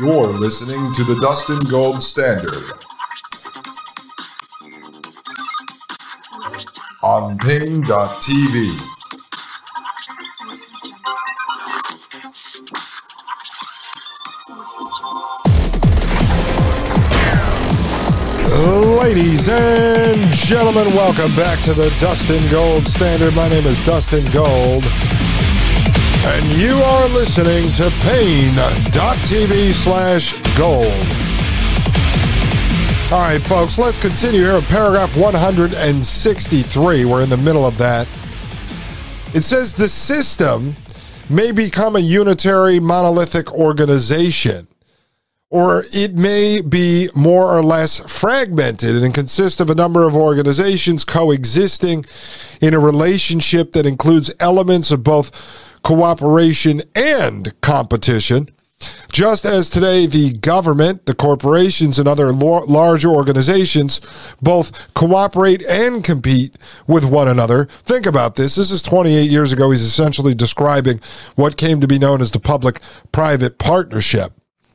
You're listening to the Dustin Gold Standard on Paine.tv. Ladies and gentlemen, welcome back to the Dustin Gold Standard. My name is Dustin Gold, and you are listening to Paine.tv slash gold. All right, folks, let's continue here in paragraph 163. We're in the middle of that. It says the system may become a unitary monolithic organization or it may be more or less fragmented and consist of a number of organizations coexisting in a relationship that includes elements of both cooperation and competition. Just as today the government, the corporations, and other large organizations both cooperate and compete with one another. Think about this. This is 28 years ago. He's essentially describing what came to be known as the public private partnership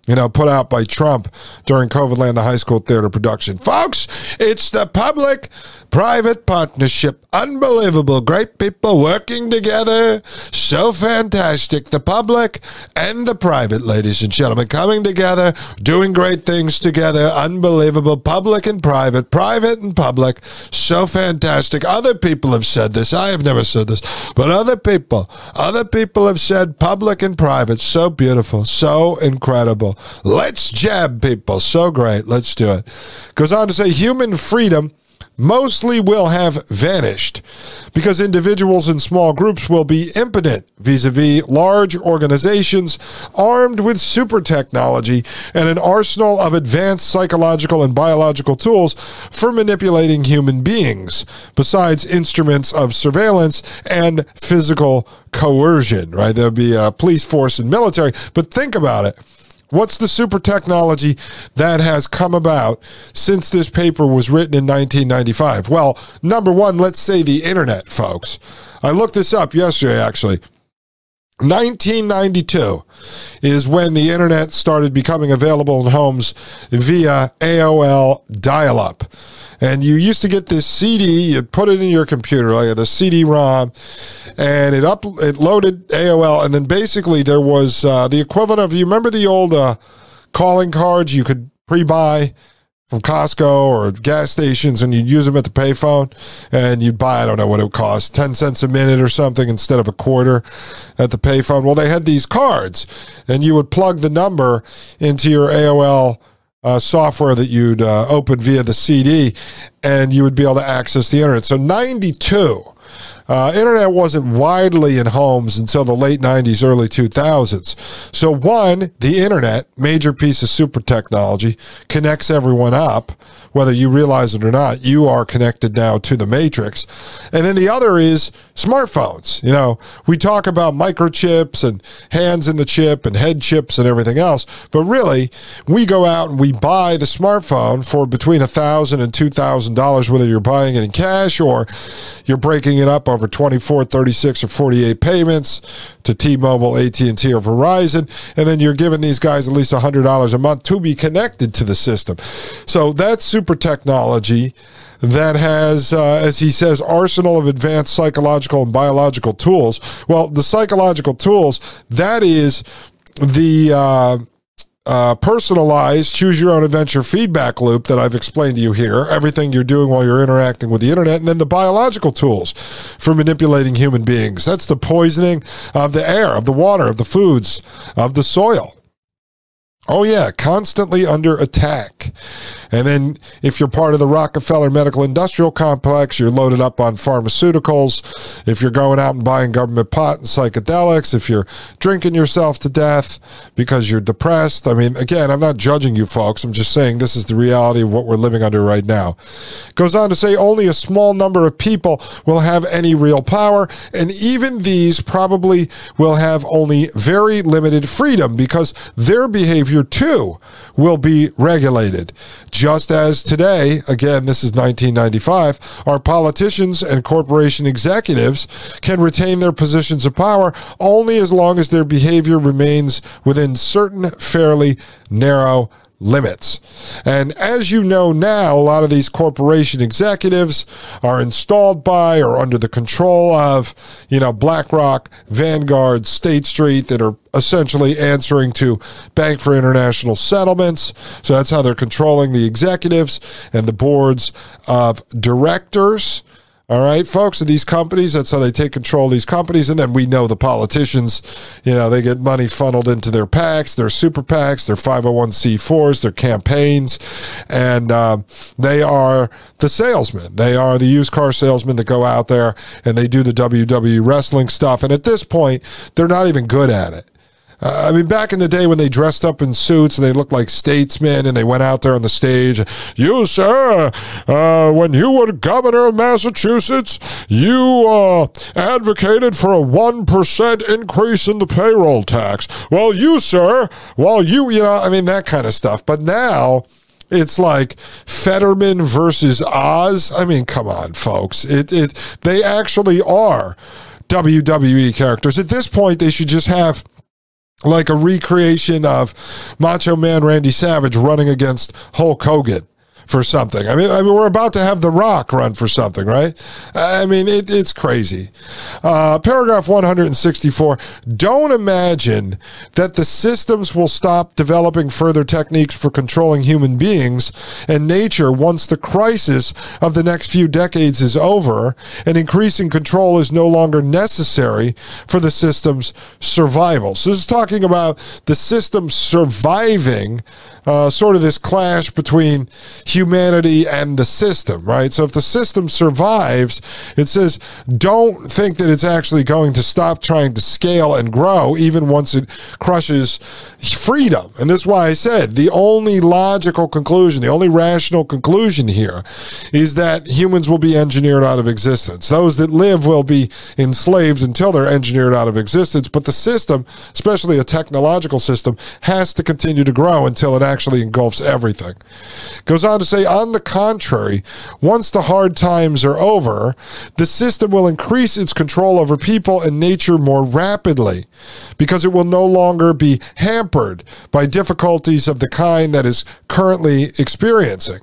you know, put out by Trump during COVID land, the high school theater production. Folks, it's the public private partnership. Unbelievable. Great people working together. So fantastic. The public and the private, ladies and gentlemen, coming together, doing great things together. Unbelievable. Public and private, private and public. So fantastic. Other people have said this. I have never said this, but other people, other people have said public and private. So beautiful. So incredible. Let's jab people. So great. Let's do it. Goes on to say human freedom mostly will have vanished because individuals and small groups will be impotent vis a vis large organizations armed with super technology and an arsenal of advanced psychological and biological tools for manipulating human beings, besides instruments of surveillance and physical coercion, right? There'll be a police force and military, but think about it What's the super technology that has come about since this paper was written in 1995? Well, number one, let's say the internet, folks. I looked this up yesterday, actually. 1992 is when the internet started becoming available in homes via AOL dial up. And you used to get this CD, you'd put it in your computer, like the CD-ROM, and it up it loaded AOL, and then basically there was uh, the equivalent of you remember the old uh, calling cards you could pre-buy from Costco or gas stations, and you'd use them at the payphone, and you'd buy I don't know what it would cost ten cents a minute or something instead of a quarter at the payphone. Well, they had these cards, and you would plug the number into your AOL uh, software that you'd uh, open via the CD, and you would be able to access the internet. So, 92 uh, internet wasn't widely in homes until the late 90s, early 2000s. So, one, the internet, major piece of super technology, connects everyone up. Whether you realize it or not, you are connected now to the matrix. And then the other is smartphones. You know, we talk about microchips and hands in the chip and head chips and everything else, but really, we go out and we buy the smartphone for between a thousand and two thousand dollars, whether you're buying it in cash or you're breaking it up over 24, 36, or 48 payments to T-Mobile, AT&T, or Verizon, and then you're giving these guys at least $100 a month to be connected to the system. So that's super technology that has, uh, as he says, arsenal of advanced psychological and biological tools. Well, the psychological tools, that is the... Uh, uh, personalized choose your own adventure feedback loop that I've explained to you here, everything you're doing while you're interacting with the internet, and then the biological tools for manipulating human beings. That's the poisoning of the air, of the water, of the foods, of the soil. Oh, yeah, constantly under attack. And then if you're part of the Rockefeller Medical Industrial Complex, you're loaded up on pharmaceuticals. If you're going out and buying government pot and psychedelics, if you're drinking yourself to death because you're depressed. I mean, again, I'm not judging you folks. I'm just saying this is the reality of what we're living under right now. Goes on to say only a small number of people will have any real power. And even these probably will have only very limited freedom because their behavior behavior too will be regulated. Just as today, again, this is 1995, our politicians and corporation executives can retain their positions of power only as long as their behavior remains within certain fairly narrow limits. And as you know now, a lot of these corporation executives are installed by or under the control of, you know, BlackRock, Vanguard, State Street that are essentially answering to Bank for International Settlements. So that's how they're controlling the executives and the boards of directors. All right, folks, of these companies, that's how they take control of these companies. And then we know the politicians, you know, they get money funneled into their PACs, their super PACs, their 501c4s, their campaigns, and um, they are the salesmen. They are the used car salesmen that go out there and they do the WWE wrestling stuff. And at this point, they're not even good at it. I mean, back in the day when they dressed up in suits and they looked like statesmen and they went out there on the stage, you, sir, uh, when you were governor of Massachusetts, you uh, advocated for a 1% increase in the payroll tax. Well, you, sir, well, you, you know, I mean, that kind of stuff. But now, it's like Fetterman versus Oz. I mean, come on, folks. It, it, they actually are WWE characters. At this point, they should just have like a recreation of Macho Man Randy Savage running against Hulk Hogan for something. I mean, I mean, we're about to have The Rock run for something, right? I mean, it, it's crazy. Uh, paragraph 164 Don't imagine that the systems will stop developing further techniques for controlling human beings and nature once the crisis of the next few decades is over and increasing control is no longer necessary for the system's survival. So, this is talking about the system surviving uh, sort of this clash between humanity and the system, right? So if the system survives, it says don't think that it's actually going to stop trying to scale and grow, even once it crushes freedom. And that's why I said the only logical conclusion, the only rational conclusion here is that humans will be engineered out of existence. Those that live will be enslaved until they're engineered out of existence. But the system, especially a technological system, has to continue to grow until it actually actually engulfs everything. Goes on to say, on the contrary, once the hard times are over, the system will increase its control over people and nature more rapidly because it will no longer be hampered by difficulties of the kind that is currently experiencing.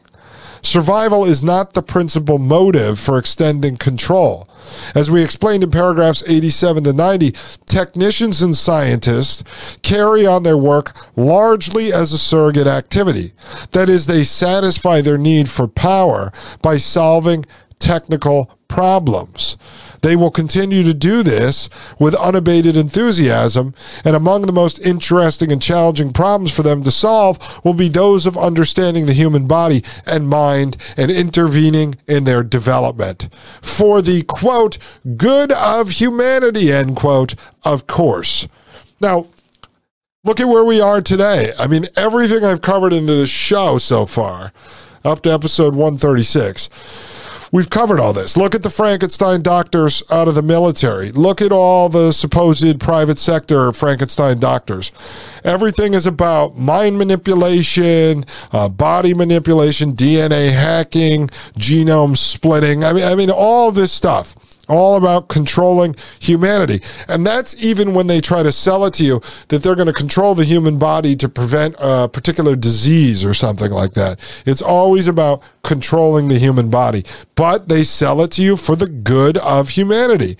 Survival is not the principal motive for extending control. As we explained in paragraphs 87 to 90, technicians and scientists carry on their work largely as a surrogate activity. That is, they satisfy their need for power by solving technical problems. They will continue to do this with unabated enthusiasm, and among the most interesting and challenging problems for them to solve will be those of understanding the human body and mind and intervening in their development. For the quote, good of humanity, end quote, of course. Now, look at where we are today. I mean, everything I've covered into the show so far, up to episode 136 We've covered all this. Look at the Frankenstein doctors out of the military. Look at all the supposed private sector Frankenstein doctors. Everything is about mind manipulation, uh, body manipulation, DNA hacking, genome splitting. I mean, I mean, all this stuff all about controlling humanity. And that's even when they try to sell it to you that they're going to control the human body to prevent a particular disease or something like that. It's always about controlling the human body, but they sell it to you for the good of humanity.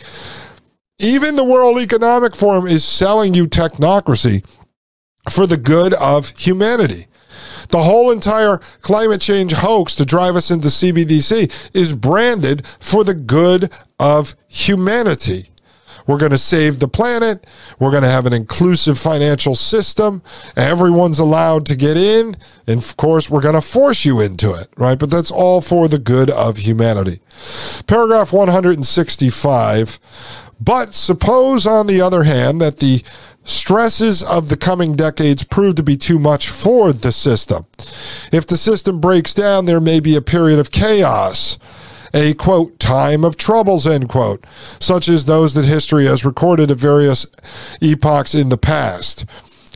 Even the World Economic Forum is selling you technocracy for the good of humanity. The whole entire climate change hoax to drive us into CBDC is branded for the good of humanity. We're going to save the planet. We're going to have an inclusive financial system. Everyone's allowed to get in. And of course, we're going to force you into it, right? But that's all for the good of humanity. Paragraph 165. But suppose, on the other hand, that the stresses of the coming decades prove to be too much for the system. If the system breaks down, there may be a period of chaos a quote time of troubles end quote such as those that history has recorded at various epochs in the past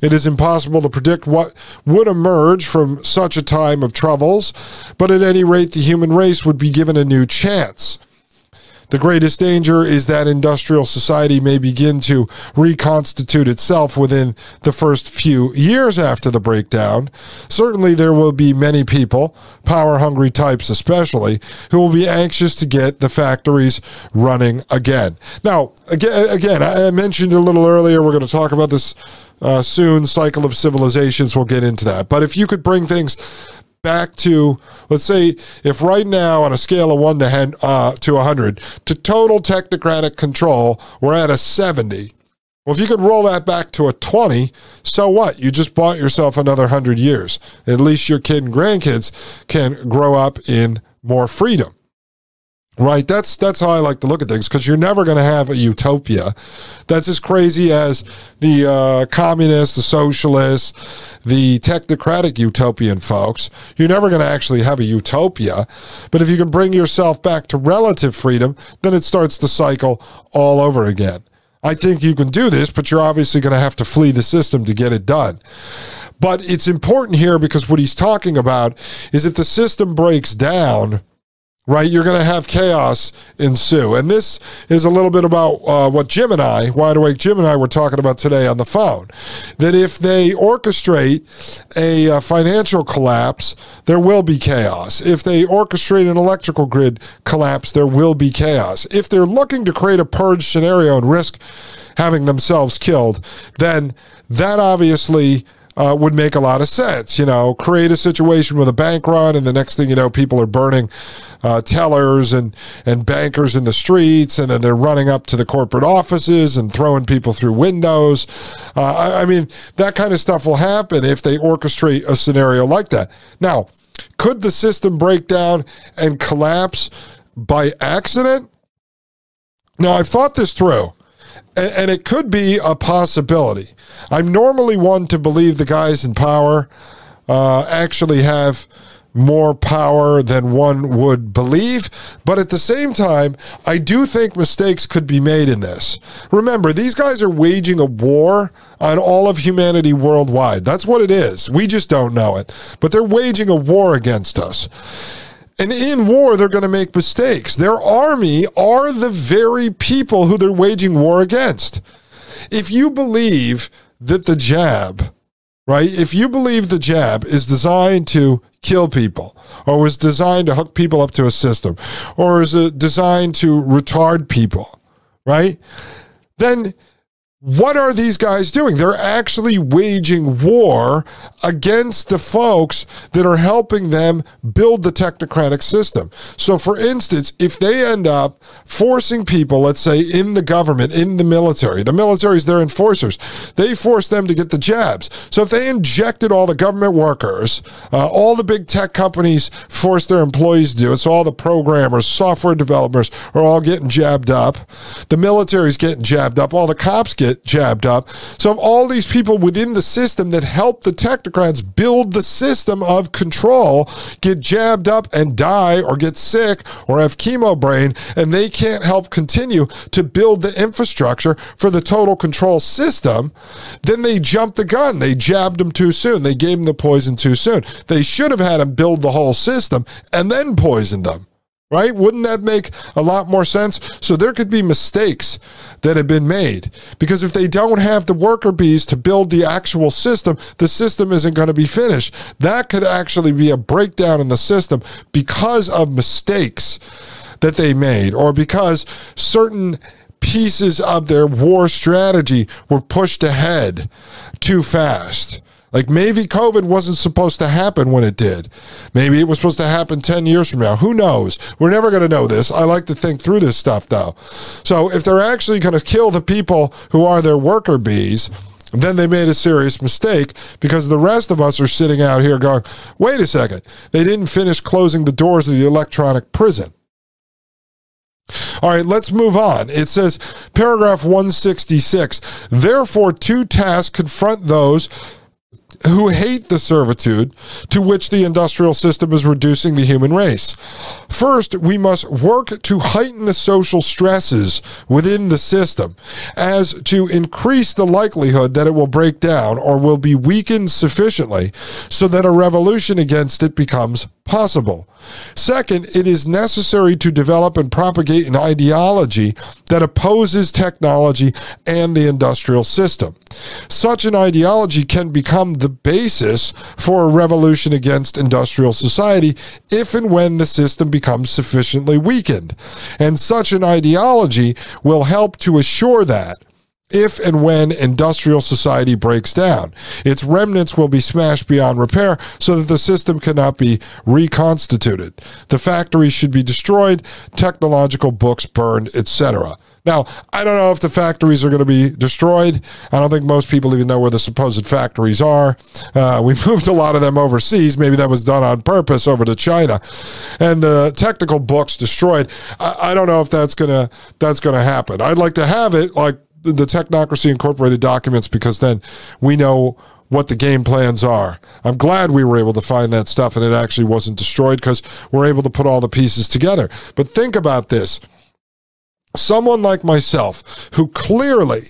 It is impossible to predict what would emerge from such a time of troubles, but at any rate, the human race would be given a new chance. The greatest danger is that industrial society may begin to reconstitute itself within the first few years after the breakdown. Certainly, there will be many people, power hungry types especially, who will be anxious to get the factories running again. Now, again, again I mentioned a little earlier, we're going to talk about this uh, soon cycle of civilizations. We'll get into that. But if you could bring things back to let's say if right now on a scale of 1 to hen, uh, to 100 to total technocratic control we're at a 70 well if you could roll that back to a 20 so what? You just bought yourself another 100 years. At least your kid and grandkids can grow up in more freedom Right, that's that's how I like to look at things because you're never going to have a utopia that's as crazy as the uh, communists, the socialists, the technocratic utopian folks. You're never going to actually have a utopia, but if you can bring yourself back to relative freedom, then it starts the cycle all over again. I think you can do this, but you're obviously going to have to flee the system to get it done. But it's important here because what he's talking about is if the system breaks down right? You're going to have chaos ensue. And this is a little bit about uh, what Jim and I, Wide Awake Jim and I, were talking about today on the phone. That if they orchestrate a uh, financial collapse, there will be chaos. If they orchestrate an electrical grid collapse, there will be chaos. If they're looking to create a purge scenario and risk having themselves killed, then that obviously uh, would make a lot of sense. You know, create a situation with a bank run, and the next thing you know, people are burning uh, tellers and and bankers in the streets, and then they're running up to the corporate offices and throwing people through windows. Uh, I, I mean, that kind of stuff will happen if they orchestrate a scenario like that. Now, could the system break down and collapse by accident? Now, I've thought this through and, and it could be a possibility. I'm normally one to believe the guys in power uh, actually have more power than one would believe. But at the same time, I do think mistakes could be made in this. Remember, these guys are waging a war on all of humanity worldwide. That's what it is. We just don't know it. But they're waging a war against us. And in war, they're going to make mistakes. Their army are the very people who they're waging war against. If you believe that the jab, right, if you believe the jab is designed to kill people, or was designed to hook people up to a system, or is it designed to retard people, right, then what are these guys doing? They're actually waging war against the folks that are helping them build the technocratic system. So, for instance, if they end up forcing people, let's say in the government, in the military, the military is their enforcers, they force them to get the jabs. So, if they injected all the government workers, uh, all the big tech companies force their employees to do it, so all the programmers, software developers are all getting jabbed up, the military's getting jabbed up, all the cops get get jabbed up. So, all these people within the system that help the technocrats build the system of control get jabbed up and die or get sick or have chemo brain, and they can't help continue to build the infrastructure for the total control system, then they jumped the gun. They jabbed them too soon. They gave them the poison too soon. They should have had them build the whole system and then poisoned them right? Wouldn't that make a lot more sense? So there could be mistakes that have been made because if they don't have the worker bees to build the actual system, the system isn't going to be finished. That could actually be a breakdown in the system because of mistakes that they made or because certain pieces of their war strategy were pushed ahead too fast. Like maybe COVID wasn't supposed to happen when it did. Maybe it was supposed to happen 10 years from now. Who knows? We're never going to know this. I like to think through this stuff though. So if they're actually going to kill the people who are their worker bees, then they made a serious mistake because the rest of us are sitting out here going, wait a second, they didn't finish closing the doors of the electronic prison. All right, let's move on. It says, paragraph 166 Therefore, two tasks confront those who hate the servitude to which the industrial system is reducing the human race. First, we must work to heighten the social stresses within the system as to increase the likelihood that it will break down or will be weakened sufficiently so that a revolution against it becomes possible. Second, it is necessary to develop and propagate an ideology that opposes technology and the industrial system. Such an ideology can become the basis for a revolution against industrial society if and when the system becomes sufficiently weakened. And such an ideology will help to assure that if and when industrial society breaks down. Its remnants will be smashed beyond repair so that the system cannot be reconstituted. The factories should be destroyed, technological books burned, etc. Now, I don't know if the factories are going to be destroyed. I don't think most people even know where the supposed factories are. Uh, we moved a lot of them overseas. Maybe that was done on purpose over to China, and the technical books destroyed. I, I don't know if that's gonna that's gonna happen. I'd like to have it like the Technocracy Incorporated documents because then we know what the game plans are. I'm glad we were able to find that stuff and it actually wasn't destroyed because we're able to put all the pieces together. But think about this someone like myself who clearly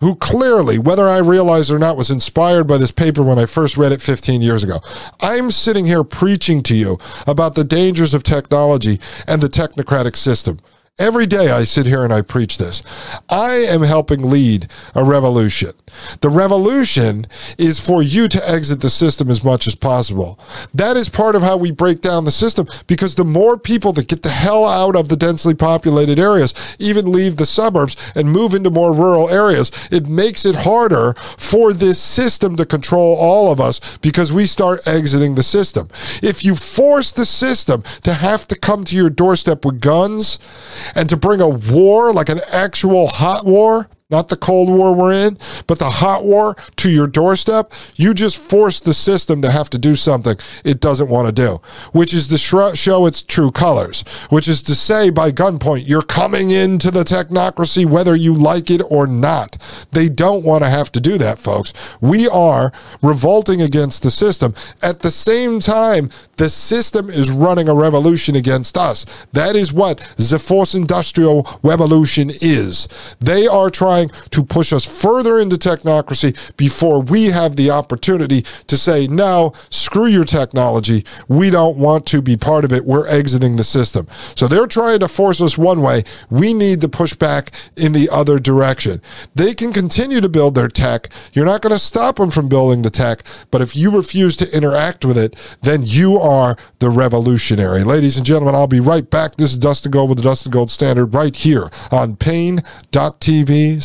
who clearly, whether I realize or not, was inspired by this paper when I first read it 15 years ago. I'm sitting here preaching to you about the dangers of technology and the technocratic system. Every day I sit here and I preach this. I am helping lead a revolution. The revolution is for you to exit the system as much as possible. That is part of how we break down the system because the more people that get the hell out of the densely populated areas, even leave the suburbs and move into more rural areas, it makes it harder for this system to control all of us because we start exiting the system. If you force the system to have to come to your doorstep with guns, and to bring a war, like an actual hot war, not the Cold War we're in, but the hot war to your doorstep, you just force the system to have to do something it doesn't want to do, which is to show its true colors, which is to say by gunpoint, you're coming into the technocracy whether you like it or not. They don't want to have to do that, folks. We are revolting against the system. At the same time, the system is running a revolution against us. That is what the fourth industrial revolution is. They are trying trying to push us further into technocracy before we have the opportunity to say, no, screw your technology. We don't want to be part of it. We're exiting the system. So they're trying to force us one way. We need to push back in the other direction. They can continue to build their tech. You're not going to stop them from building the tech. But if you refuse to interact with it, then you are the revolutionary. Ladies and gentlemen, I'll be right back. This is Dustin Gold with the Dustin Gold Standard right here on Paine.tv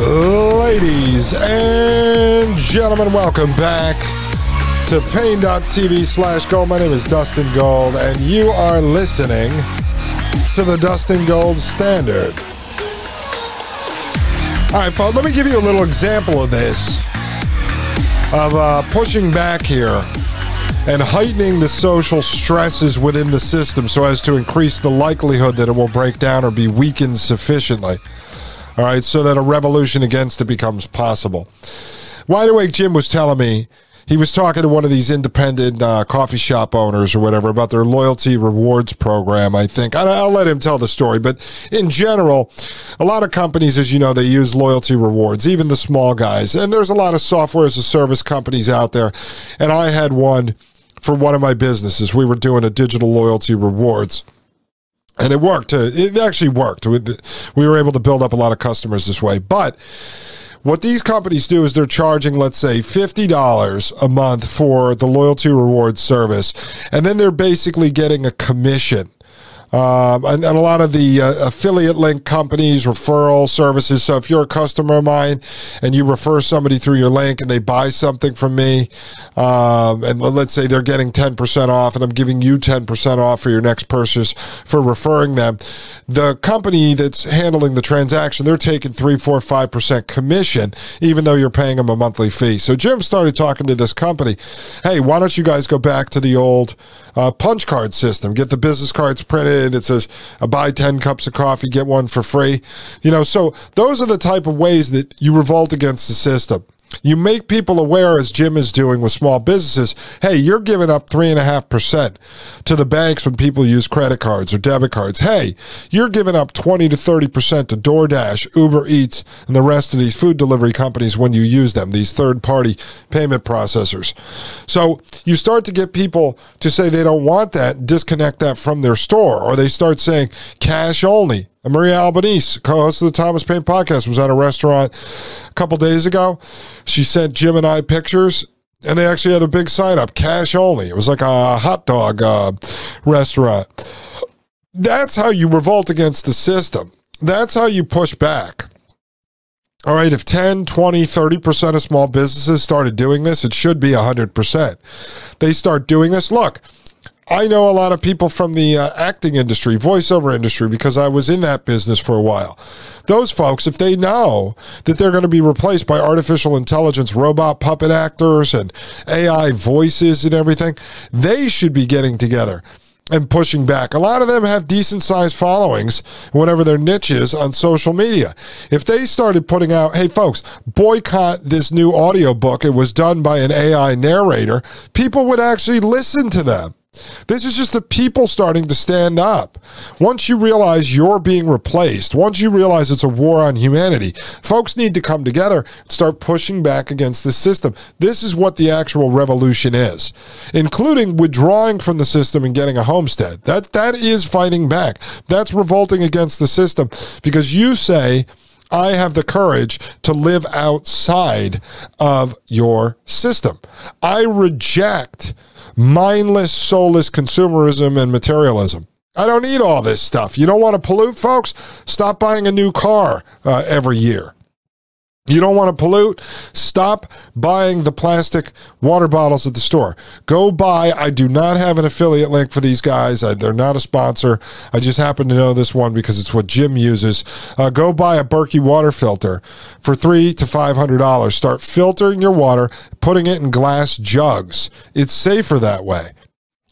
Ladies and gentlemen, welcome back to Paine.tv slash gold. My name is Dustin Gold, and you are listening to the Dustin Gold Standard. All right, folks, let me give you a little example of this, of uh, pushing back here and heightening the social stresses within the system so as to increase the likelihood that it will break down or be weakened sufficiently. All right, so that a revolution against it becomes possible. Wide Awake Jim was telling me he was talking to one of these independent uh, coffee shop owners or whatever about their loyalty rewards program. I think I'll, I'll let him tell the story, but in general, a lot of companies, as you know, they use loyalty rewards, even the small guys. And there's a lot of software as a service companies out there, and I had one for one of my businesses. We were doing a digital loyalty rewards and it worked. It actually worked. We were able to build up a lot of customers this way. But what these companies do is they're charging, let's say, $50 a month for the loyalty reward service. And then they're basically getting a commission um, and, and, a lot of the uh, affiliate link companies, referral services. So if you're a customer of mine and you refer somebody through your link and they buy something from me, um, and let's say they're getting 10% off and I'm giving you 10% off for your next purchase for referring them, the company that's handling the transaction, they're taking three, four, five percent commission, even though you're paying them a monthly fee. So Jim started talking to this company. Hey, why don't you guys go back to the old uh, punch card system? Get the business cards printed. It says buy 10 cups of coffee, get one for free. You know, so those are the type of ways that you revolt against the system. You make people aware, as Jim is doing with small businesses, hey, you're giving up 3.5% to the banks when people use credit cards or debit cards. Hey, you're giving up 20 to 30% to DoorDash, Uber Eats, and the rest of these food delivery companies when you use them, these third party payment processors. So you start to get people to say they don't want that, disconnect that from their store, or they start saying cash only. Maria Albanese, co-host of the Thomas Paine podcast, was at a restaurant a couple days ago. She sent Jim and I pictures, and they actually had a big sign up, cash only. It was like a hot dog uh, restaurant. That's how you revolt against the system. That's how you push back. All right, if 10, 20, 30% of small businesses started doing this, it should be 100%. They start doing this. Look, I know a lot of people from the uh, acting industry, voiceover industry, because I was in that business for a while. Those folks, if they know that they're going to be replaced by artificial intelligence, robot puppet actors, and AI voices and everything, they should be getting together and pushing back. A lot of them have decent sized followings, whatever their niche is, on social media. If they started putting out, hey, folks, boycott this new audiobook, it was done by an AI narrator, people would actually listen to them. This is just the people starting to stand up. Once you realize you're being replaced, once you realize it's a war on humanity, folks need to come together and start pushing back against the system. This is what the actual revolution is, including withdrawing from the system and getting a homestead. That that is fighting back. That's revolting against the system because you say I have the courage to live outside of your system. I reject mindless, soulless consumerism and materialism. I don't need all this stuff. You don't want to pollute, folks? Stop buying a new car uh, every year. You don't want to pollute? Stop buying the plastic water bottles at the store. Go buy. I do not have an affiliate link for these guys. I, they're not a sponsor. I just happen to know this one because it's what Jim uses. Uh, go buy a Berkey water filter for three to five hundred dollars. Start filtering your water, putting it in glass jugs. It's safer that way.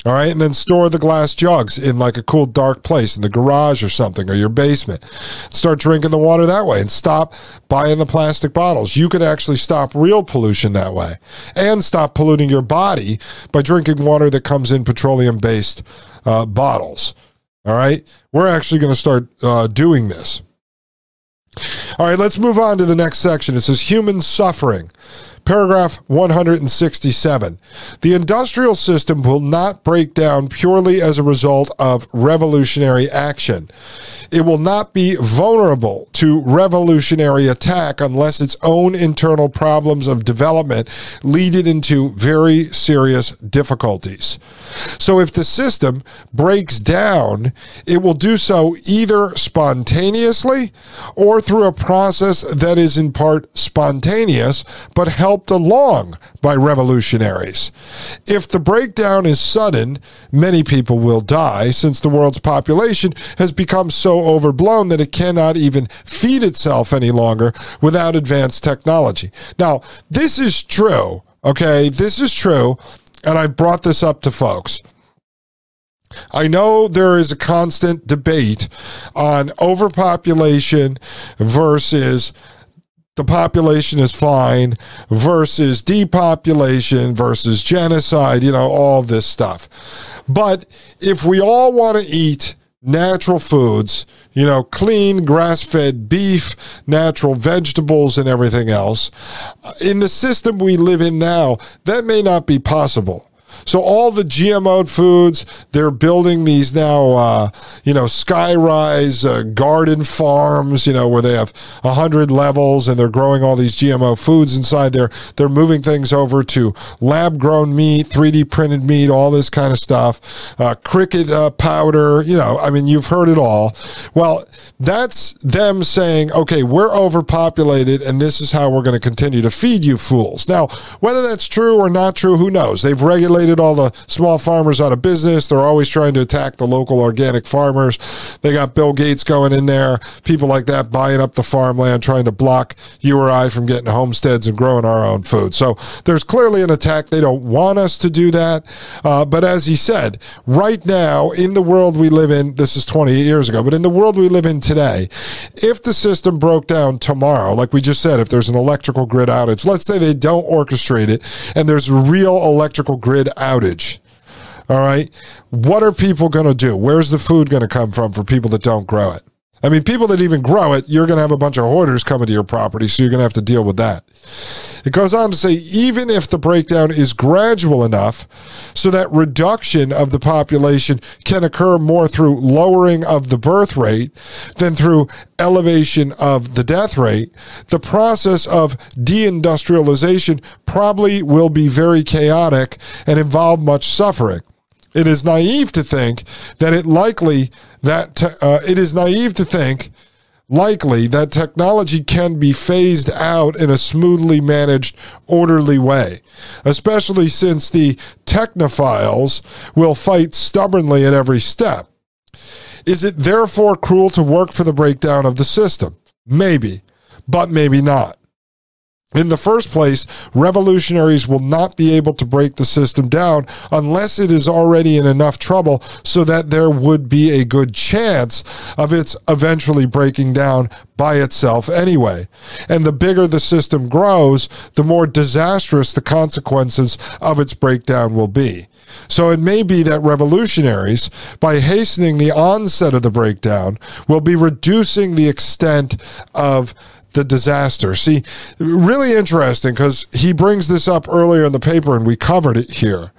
All right. And then store the glass jugs in like a cool, dark place in the garage or something or your basement. Start drinking the water that way and stop buying the plastic bottles. You could actually stop real pollution that way and stop polluting your body by drinking water that comes in petroleum based uh, bottles. All right. We're actually going to start uh, doing this. All right, let's move on to the next section. It says human suffering. Paragraph 167. The industrial system will not break down purely as a result of revolutionary action. It will not be vulnerable to revolutionary attack unless its own internal problems of development lead it into very serious difficulties. So if the system breaks down, it will do so either spontaneously or through a process that is in part spontaneous but helped along by revolutionaries. If the breakdown is sudden, many people will die since the world's population has become so overblown that it cannot even feed itself any longer without advanced technology. Now, this is true, okay? This is true, and I brought this up to folks. I know there is a constant debate on overpopulation versus the population is fine versus depopulation versus genocide, you know, all this stuff. But if we all want to eat natural foods, you know, clean grass fed beef, natural vegetables, and everything else, uh, in the system we live in now, that may not be possible. So all the GMO foods, they're building these now, uh, you know, skyrise uh, garden farms, you know, where they have hundred levels and they're growing all these GMO foods inside there. They're moving things over to lab grown meat, 3D printed meat, all this kind of stuff, uh, cricket uh, powder. You know, I mean, you've heard it all. Well, that's them saying, okay, we're overpopulated and this is how we're going to continue to feed you fools. Now, whether that's true or not true, who knows? They've regulated all the small farmers out of business. They're always trying to attack the local organic farmers. They got Bill Gates going in there, people like that buying up the farmland, trying to block you or I from getting homesteads and growing our own food. So there's clearly an attack. They don't want us to do that. Uh, but as he said, right now in the world we live in, this is 28 years ago, but in the world we live in today, if the system broke down tomorrow, like we just said, if there's an electrical grid outage, let's say they don't orchestrate it and there's real electrical grid outage. All right. What are people going to do? Where's the food going to come from for people that don't grow it? I mean, people that even grow it, you're going to have a bunch of hoarders coming to your property, so you're going to have to deal with that. It goes on to say even if the breakdown is gradual enough so that reduction of the population can occur more through lowering of the birth rate than through elevation of the death rate, the process of deindustrialization probably will be very chaotic and involve much suffering. It is naive to think that it likely that te- uh, it is naive to think likely that technology can be phased out in a smoothly managed, orderly way, especially since the technophiles will fight stubbornly at every step. Is it therefore cruel to work for the breakdown of the system? Maybe, but maybe not. In the first place, revolutionaries will not be able to break the system down unless it is already in enough trouble so that there would be a good chance of its eventually breaking down by itself anyway. And the bigger the system grows, the more disastrous the consequences of its breakdown will be. So it may be that revolutionaries, by hastening the onset of the breakdown, will be reducing the extent of the disaster. See, really interesting because he brings this up earlier in the paper and we covered it here.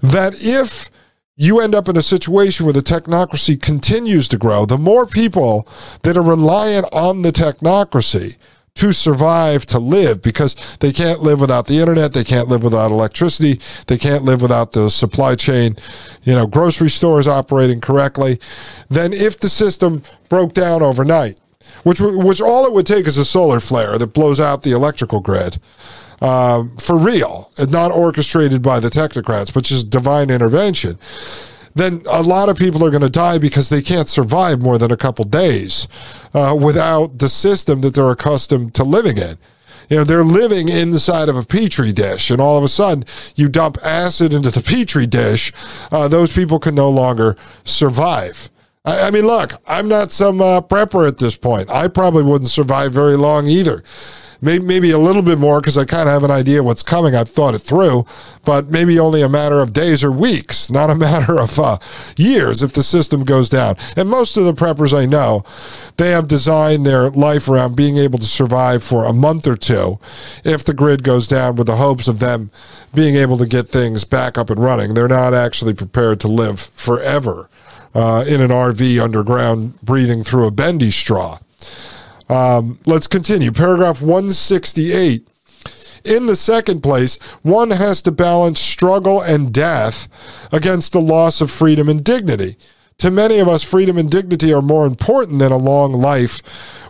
That if you end up in a situation where the technocracy continues to grow, the more people that are reliant on the technocracy to survive, to live, because they can't live without the internet, they can't live without electricity, they can't live without the supply chain, you know, grocery stores operating correctly, then if the system broke down overnight, which which all it would take is a solar flare that blows out the electrical grid. Um, for real, not orchestrated by the technocrats, but just divine intervention, then a lot of people are going to die because they can't survive more than a couple days uh, without the system that they're accustomed to living in. You know, they're living inside of a petri dish, and all of a sudden you dump acid into the petri dish. Uh, those people can no longer survive. I, I mean, look, I'm not some uh, prepper at this point. I probably wouldn't survive very long either. Maybe, maybe a little bit more because I kind of have an idea what's coming. I've thought it through, but maybe only a matter of days or weeks, not a matter of uh, years if the system goes down. And most of the preppers I know, they have designed their life around being able to survive for a month or two if the grid goes down with the hopes of them being able to get things back up and running. They're not actually prepared to live forever uh, in an RV underground breathing through a bendy straw. Um, let's continue. Paragraph 168. In the second place, one has to balance struggle and death against the loss of freedom and dignity. To many of us, freedom and dignity are more important than a long life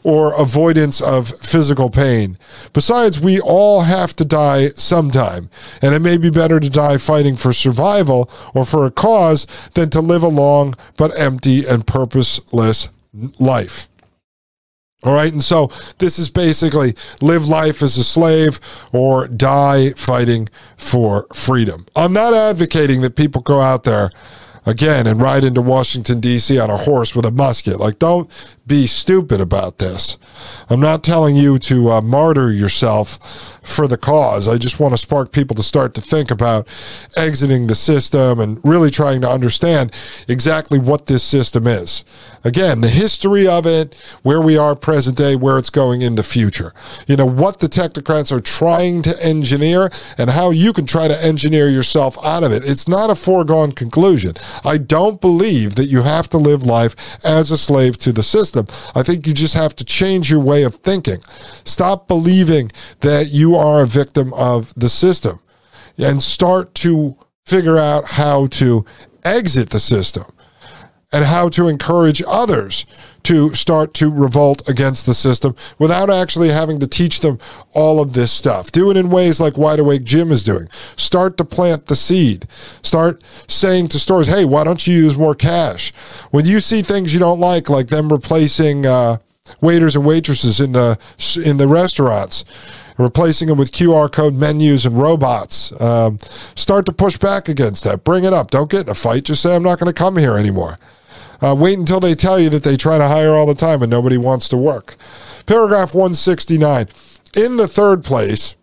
or avoidance of physical pain. Besides, we all have to die sometime, and it may be better to die fighting for survival or for a cause than to live a long but empty and purposeless life. All right. And so this is basically live life as a slave or die fighting for freedom. I'm not advocating that people go out there again and ride into Washington D.C. on a horse with a musket. Like, don't be stupid about this. I'm not telling you to uh, martyr yourself for the cause. I just want to spark people to start to think about exiting the system and really trying to understand exactly what this system is. Again, the history of it, where we are present day, where it's going in the future. You know, what the technocrats are trying to engineer and how you can try to engineer yourself out of it. It's not a foregone conclusion. I don't believe that you have to live life as a slave to the system. I think you just have to change your way of thinking. Stop believing that you are a victim of the system and start to figure out how to exit the system and how to encourage others to start to revolt against the system without actually having to teach them all of this stuff. Do it in ways like Wide Awake Jim is doing. Start to plant the seed. Start saying to stores, hey, why don't you use more cash? When you see things you don't like, like them replacing uh, waiters and waitresses in the in the restaurants, replacing them with QR code menus and robots. Um, start to push back against that. Bring it up. Don't get in a fight. Just say, I'm not going to come here anymore. Uh, wait until they tell you that they try to hire all the time and nobody wants to work. Paragraph 169. In the third place,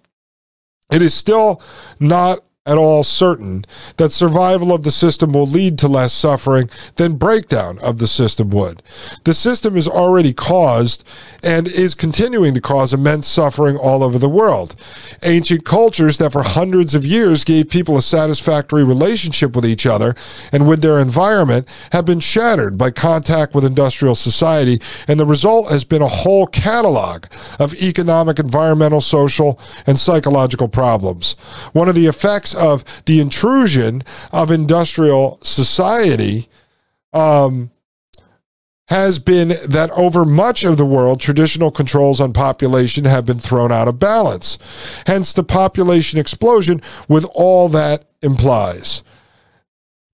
it is still not at all certain that survival of the system will lead to less suffering than breakdown of the system would. The system is already caused and is continuing to cause immense suffering all over the world. Ancient cultures that for hundreds of years gave people a satisfactory relationship with each other and with their environment have been shattered by contact with industrial society, and the result has been a whole catalog of economic, environmental, social, and psychological problems. One of the effects of the intrusion of industrial society um, has been that over much of the world, traditional controls on population have been thrown out of balance. Hence the population explosion with all that implies.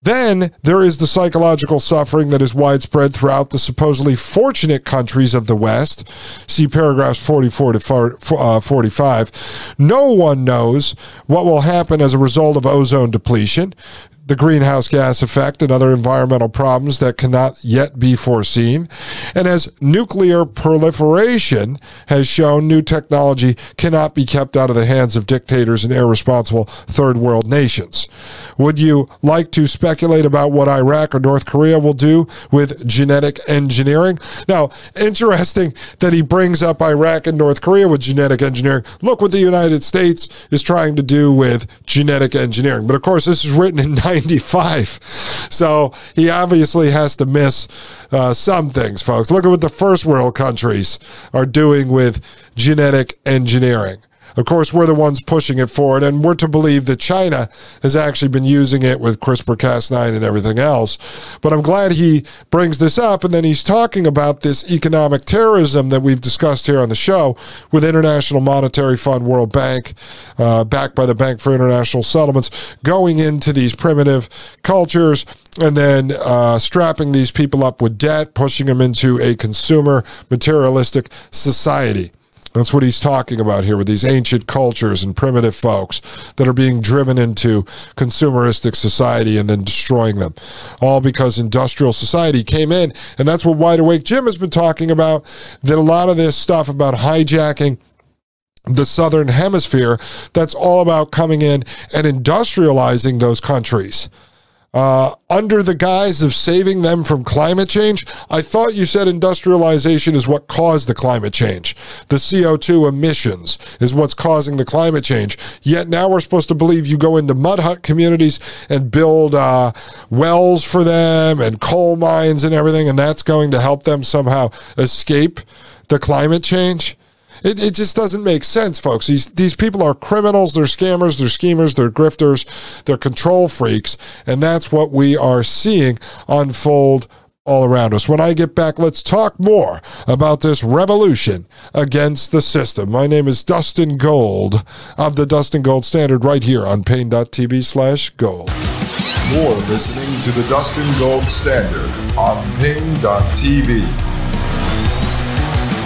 Then there is the psychological suffering that is widespread throughout the supposedly fortunate countries of the West. See paragraphs 44 to uh, 45. No one knows what will happen as a result of ozone depletion the greenhouse gas effect and other environmental problems that cannot yet be foreseen. And as nuclear proliferation has shown, new technology cannot be kept out of the hands of dictators and irresponsible third world nations. Would you like to speculate about what Iraq or North Korea will do with genetic engineering? Now, interesting that he brings up Iraq and North Korea with genetic engineering. Look what the United States is trying to do with genetic engineering. But of course, this is written in 95. So he obviously has to miss uh, some things, folks. Look at what the first world countries are doing with genetic engineering. Of course, we're the ones pushing it forward, and we're to believe that China has actually been using it with CRISPR Cas9 and everything else. But I'm glad he brings this up, and then he's talking about this economic terrorism that we've discussed here on the show with International Monetary Fund, World Bank, uh, backed by the Bank for International Settlements, going into these primitive cultures and then uh, strapping these people up with debt, pushing them into a consumer materialistic society. That's what he's talking about here with these ancient cultures and primitive folks that are being driven into consumeristic society and then destroying them. All because industrial society came in. And that's what Wide Awake Jim has been talking about. That a lot of this stuff about hijacking the southern hemisphere, that's all about coming in and industrializing those countries uh, under the guise of saving them from climate change. I thought you said industrialization is what caused the climate change. The CO2 emissions is what's causing the climate change. Yet now we're supposed to believe you go into mud hut communities and build uh, wells for them and coal mines and everything, and that's going to help them somehow escape the climate change. It, it just doesn't make sense, folks. These these people are criminals, they're scammers, they're schemers, they're grifters, they're control freaks, and that's what we are seeing unfold all around us. When I get back, let's talk more about this revolution against the system. My name is Dustin Gold of the Dustin Gold Standard right here on Paine.tv slash gold. More listening to the Dustin Gold Standard on Paine.tv.